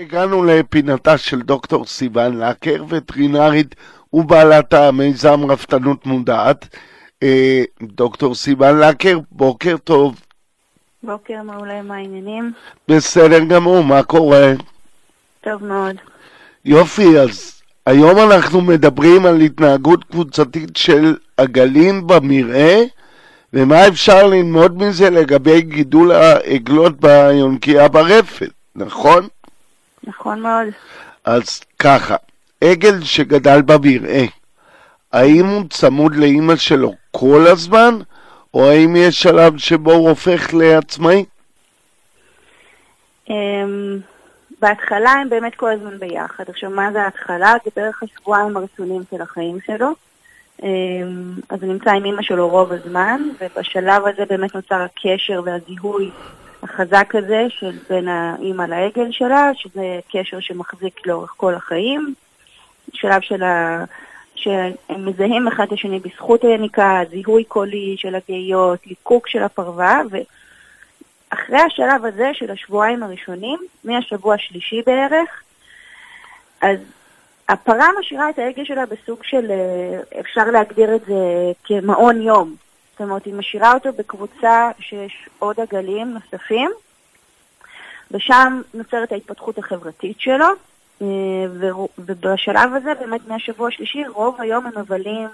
הגענו לפינתה של דוקטור סיוון לקר, וטרינרית ובעלת המיזם רפתנות מודעת. אה, דוקטור סיוון לקר, בוקר טוב. בוקר מעולה, מה העניינים? בסדר גמור, מה קורה? טוב מאוד. יופי, אז היום אנחנו מדברים על התנהגות קבוצתית של עגלים במרעה, ומה אפשר ללמוד מזה לגבי גידול העגלות ביונקייה ברפת, נכון? נכון מאוד. אז ככה, עגל שגדל במרעה, האם הוא צמוד לאימא שלו כל הזמן, או האם יש שלב שבו הוא הופך לעצמאי? אמ, בהתחלה הם באמת כל הזמן ביחד. עכשיו, מה זה ההתחלה? זה בערך השבועיים הראשונים של החיים שלו. אמ, אז הוא נמצא עם אימא שלו רוב הזמן, ובשלב הזה באמת נוצר הקשר והזיהוי החזק הזה של בין האימא לעגל שלה, שזה קשר שמחזיק לאורך כל החיים. שלב של ה... שהם מזהים אחד את השני בזכות היניקה, זיהוי קולי של הגאיות, ליקוק של הפרווה, ואחרי השלב הזה של השבועיים הראשונים, מהשבוע השלישי בערך, אז הפרה משאירה את העגל שלה בסוג של, אה, אפשר להגדיר את זה כמעון יום. זאת אומרת, היא משאירה אותו בקבוצה שיש עוד עגלים נוספים, ושם נוצרת ההתפתחות החברתית שלו, אה, ובשלב הזה, באמת מהשבוע השלישי, רוב היום הם מבלים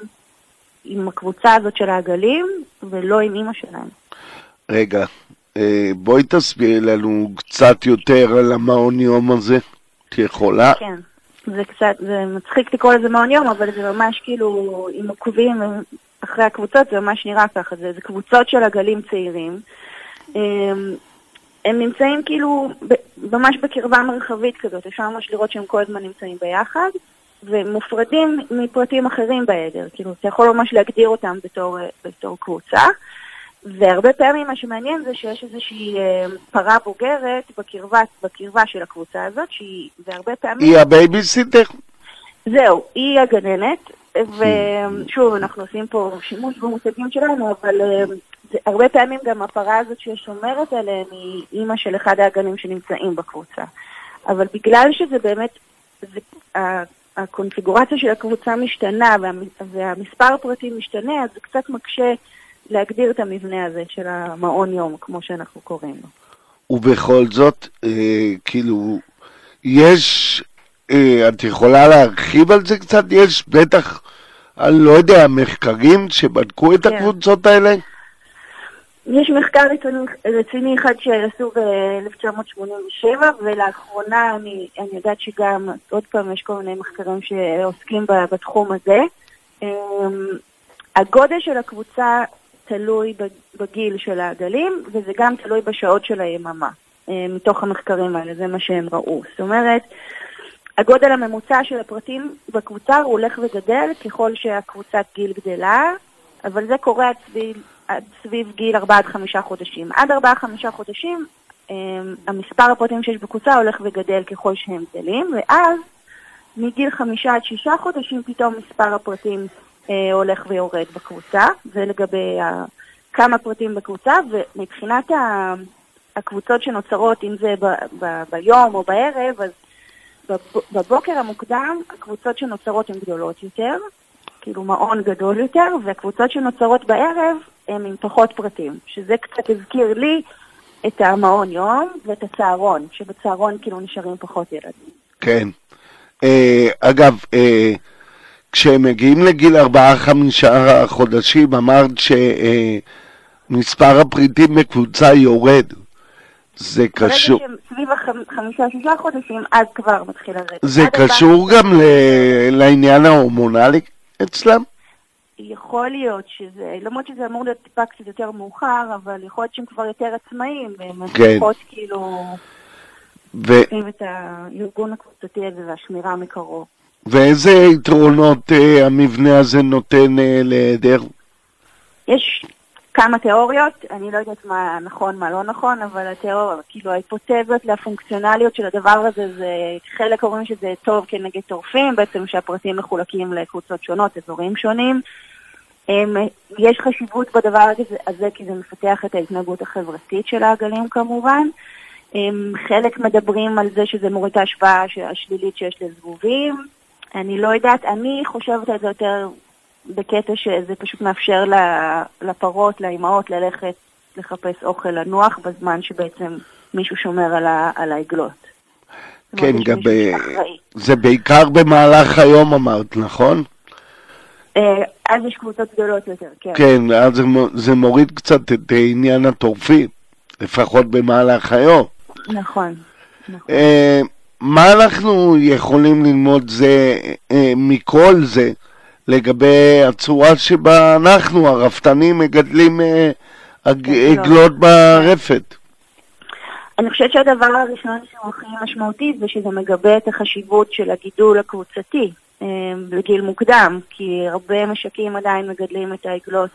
עם הקבוצה הזאת של העגלים, ולא עם אימא שלהם. רגע, אה, בואי תסבירי לנו קצת יותר על המעון יום הזה. את יכולה? כן. זה קצת, זה מצחיק לקרוא לזה מעון יום, אבל זה ממש כאילו, אם עוקבים אחרי הקבוצות, זה ממש נראה ככה, זה, זה קבוצות של עגלים צעירים. אמ, הם נמצאים כאילו ממש בקרבה מרחבית כזאת, אפשר ממש לראות שהם כל הזמן נמצאים ביחד, ומופרדים מפרטים אחרים בעדר, כאילו אתה יכול ממש להגדיר אותם בתור, בתור קבוצה. והרבה פעמים מה שמעניין זה שיש איזושהי אה, פרה בוגרת בקרבה, בקרבה של הקבוצה הזאת, שהיא, והרבה פעמים... היא הבייביסיטר? זהו, היא הגננת, ושוב, אנחנו עושים פה שימוש במושגים שלנו, אבל אה, זה, הרבה פעמים גם הפרה הזאת ששומרת עליהם היא אימא של אחד העגלים שנמצאים בקבוצה. אבל בגלל שזה באמת, זה, הקונפיגורציה של הקבוצה משתנה והמספר הפרטים משתנה, אז זה קצת מקשה להגדיר את המבנה הזה של המעון יום, כמו שאנחנו קוראים לו. ובכל זאת, אה, כאילו, יש, אה, את יכולה להרחיב על זה קצת? יש בטח, אני לא יודע, מחקרים שבדקו את כן. הקבוצות האלה? יש מחקר רציני אחד שעשו ב-1987, ולאחרונה אני, אני יודעת שגם, עוד פעם, יש כל מיני מחקרים שעוסקים בתחום הזה. אמ, הגודל של הקבוצה תלוי בגיל של העגלים, וזה גם תלוי בשעות של היממה, אה, מתוך המחקרים האלה, זה מה שהם ראו. זאת אומרת, הגודל הממוצע של הפרטים בקבוצה הוא הולך וגדל ככל שהקבוצת גיל גדלה, אבל זה קורה עד סביב, עד סביב גיל 4 עד 5 חודשים. עד 4-5 חודשים אה, המספר הפרטים שיש בקבוצה הולך וגדל ככל שהם גדלים, ואז מגיל 5 עד 6 חודשים פתאום מספר הפרטים אה, הולך ויורד בקבוצה, זה לגבי כמה פרטים בקבוצה, ומבחינת הקבוצות שנוצרות, אם זה ב, ב, ביום או בערב, אז בבוקר המוקדם הקבוצות שנוצרות הן גדולות יותר, כאילו מעון גדול יותר, והקבוצות שנוצרות בערב הן עם פחות פרטים, שזה קצת הזכיר לי את המעון יום ואת הצהרון, שבצהרון כאילו נשארים פחות ילדים. כן. אה, אגב, אה, כשהם מגיעים לגיל ארבעה-חמישה חודשים, אמרת שמספר הפריטים בקבוצה יורד. זה קשור... סביב החמישה-שישה חודשים, אז כבר מתחיל לרדת. זה קשור גם לעניין ההורמונלי אצלם? יכול להיות שזה, למרות שזה אמור להיות טיפה קצת יותר מאוחר, אבל יכול להיות שהם כבר יותר עצמאיים, והם כן. פחות כאילו... ו... את הארגון הקבוצתי הזה והשמירה מקרוב. ואיזה יתרונות אה, המבנה הזה נותן אה, לעדר? יש כמה תיאוריות, אני לא יודעת מה נכון, מה לא נכון, אבל התיאוריה, כאילו ההיפותזות לפונקציונליות של הדבר הזה, זה חלק אומרים שזה טוב כנגד טורפים, בעצם שהפרטים מחולקים לקבוצות שונות, אזורים שונים. הם, יש חשיבות בדבר הזה, הזה כי זה מפתח את ההתנהגות החברתית של העגלים כמובן. הם, חלק מדברים על זה שזה מוריד את ההשפעה השלילית שיש לזבובים. אני לא יודעת, אני חושבת על זה יותר בקטע שזה פשוט מאפשר לפרות, לאימהות, ללכת לחפש אוכל לנוח בזמן שבעצם מישהו שומר על, ה, על העגלות. כן, גם ב... זה בעיקר במהלך היום אמרת, נכון? אה, אז יש קבוצות גדולות יותר, כן. כן, אז זה, זה מוריד קצת את עניין הטורפים, לפחות במהלך היום. נכון, נכון. אה, מה אנחנו יכולים ללמוד זה, אה, מכל זה לגבי הצורה שבה אנחנו, הרפתנים, מגדלים עגלות ברפת? אני חושבת שהדבר הראשון שהוא הכי משמעותי זה שזה מגבה את החשיבות של הגידול הקבוצתי אה, בגיל מוקדם, כי הרבה משקים עדיין מגדלים את העגלות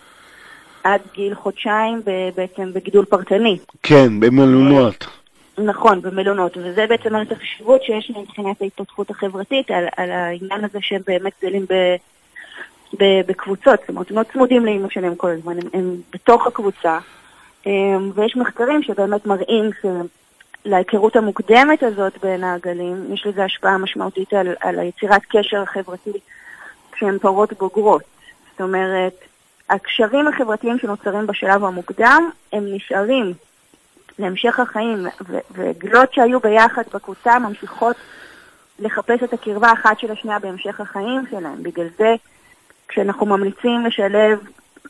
עד גיל חודשיים בעצם בגידול פרטני. כן, במלונות. נכון, במלונות, וזה בעצם את החשיבות שיש מבחינת ההתפתחות החברתית על, על העניין הזה שהם באמת גדלים ב, בקבוצות, זאת אומרת, הם לא צמודים לאמא שלהם כל הזמן, הם, הם בתוך הקבוצה, אמ, ויש מחקרים שבאמת מראים שלהיכרות המוקדמת הזאת בין העגלים, יש לזה השפעה משמעותית על, על היצירת קשר החברתי כשהן פרות בוגרות. זאת אומרת, הקשרים החברתיים שנוצרים בשלב המוקדם, הם נשארים להמשך החיים, וגלות שהיו ביחד בקבוצה ממשיכות לחפש את הקרבה אחת של השנייה בהמשך החיים שלהם. בגלל זה, כשאנחנו ממליצים לשלב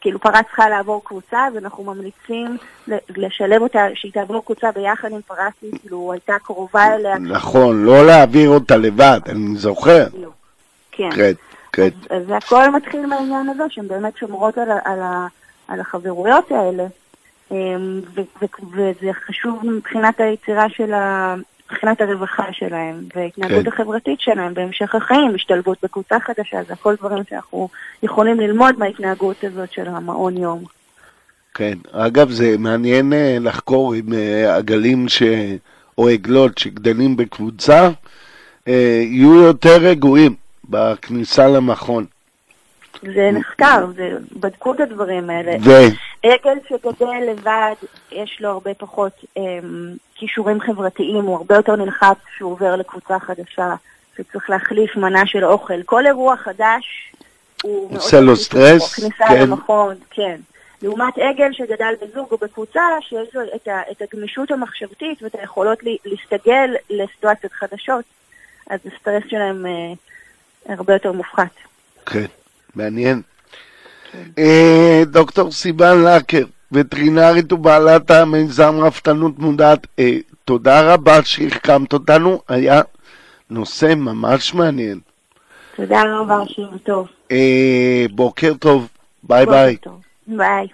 כאילו פרה צריכה לעבור קבוצה, אז אנחנו ממליצים לשלב אותה, שהיא תעבור קבוצה ביחד עם פרה כאילו הייתה קרובה אליה. נכון, לא להעביר אותה לבד, אני זוכר. כן. כן, כן. אז, אז הכל מתחיל מהעניין הזה, שהן באמת שומרות על, על, על החברויות האלה. אמ, וזה חשוב מבחינת היצירה של ה... מבחינת הרווחה שלהם וההתנהגות כן. החברתית שלהם בהמשך החיים, השתלבות בקבוצה חדשה, זה הכל דברים שאנחנו יכולים ללמוד מההתנהגות הזאת של המעון יום. כן, אגב זה מעניין אה, לחקור עם אה, עגלים ש... או עגלות שגדלים בקבוצה, אה, יהיו יותר רגועים בכניסה למכון. זה נחקר, זה, בדקו את הדברים האלה. ו... עגל שגדל לבד, יש לו הרבה פחות אמ, כישורים חברתיים, הוא הרבה יותר נלחץ כשהוא עובר לקבוצה חדשה, שצריך להחליף מנה של אוכל. כל אירוע חדש הוא. עושה לו סטרס, כניסה כן. למכון, כן. לעומת עגל שגדל בזוג או בקבוצה, שיש לו את, ה, את הגמישות המחשבתית ואת היכולות להסתגל לסיטואציות חדשות, אז הסטרס שלהם אה, הרבה יותר מופחת. כן. מעניין. אה, דוקטור סיבן לקר, וטרינרית ובעלת המיזם רפתנות מודעת, אה, תודה רבה שהחכמת אותנו, היה נושא ממש מעניין. תודה רבה, שיהיה טוב. אה, בוקר טוב, ביי ביי. ביי.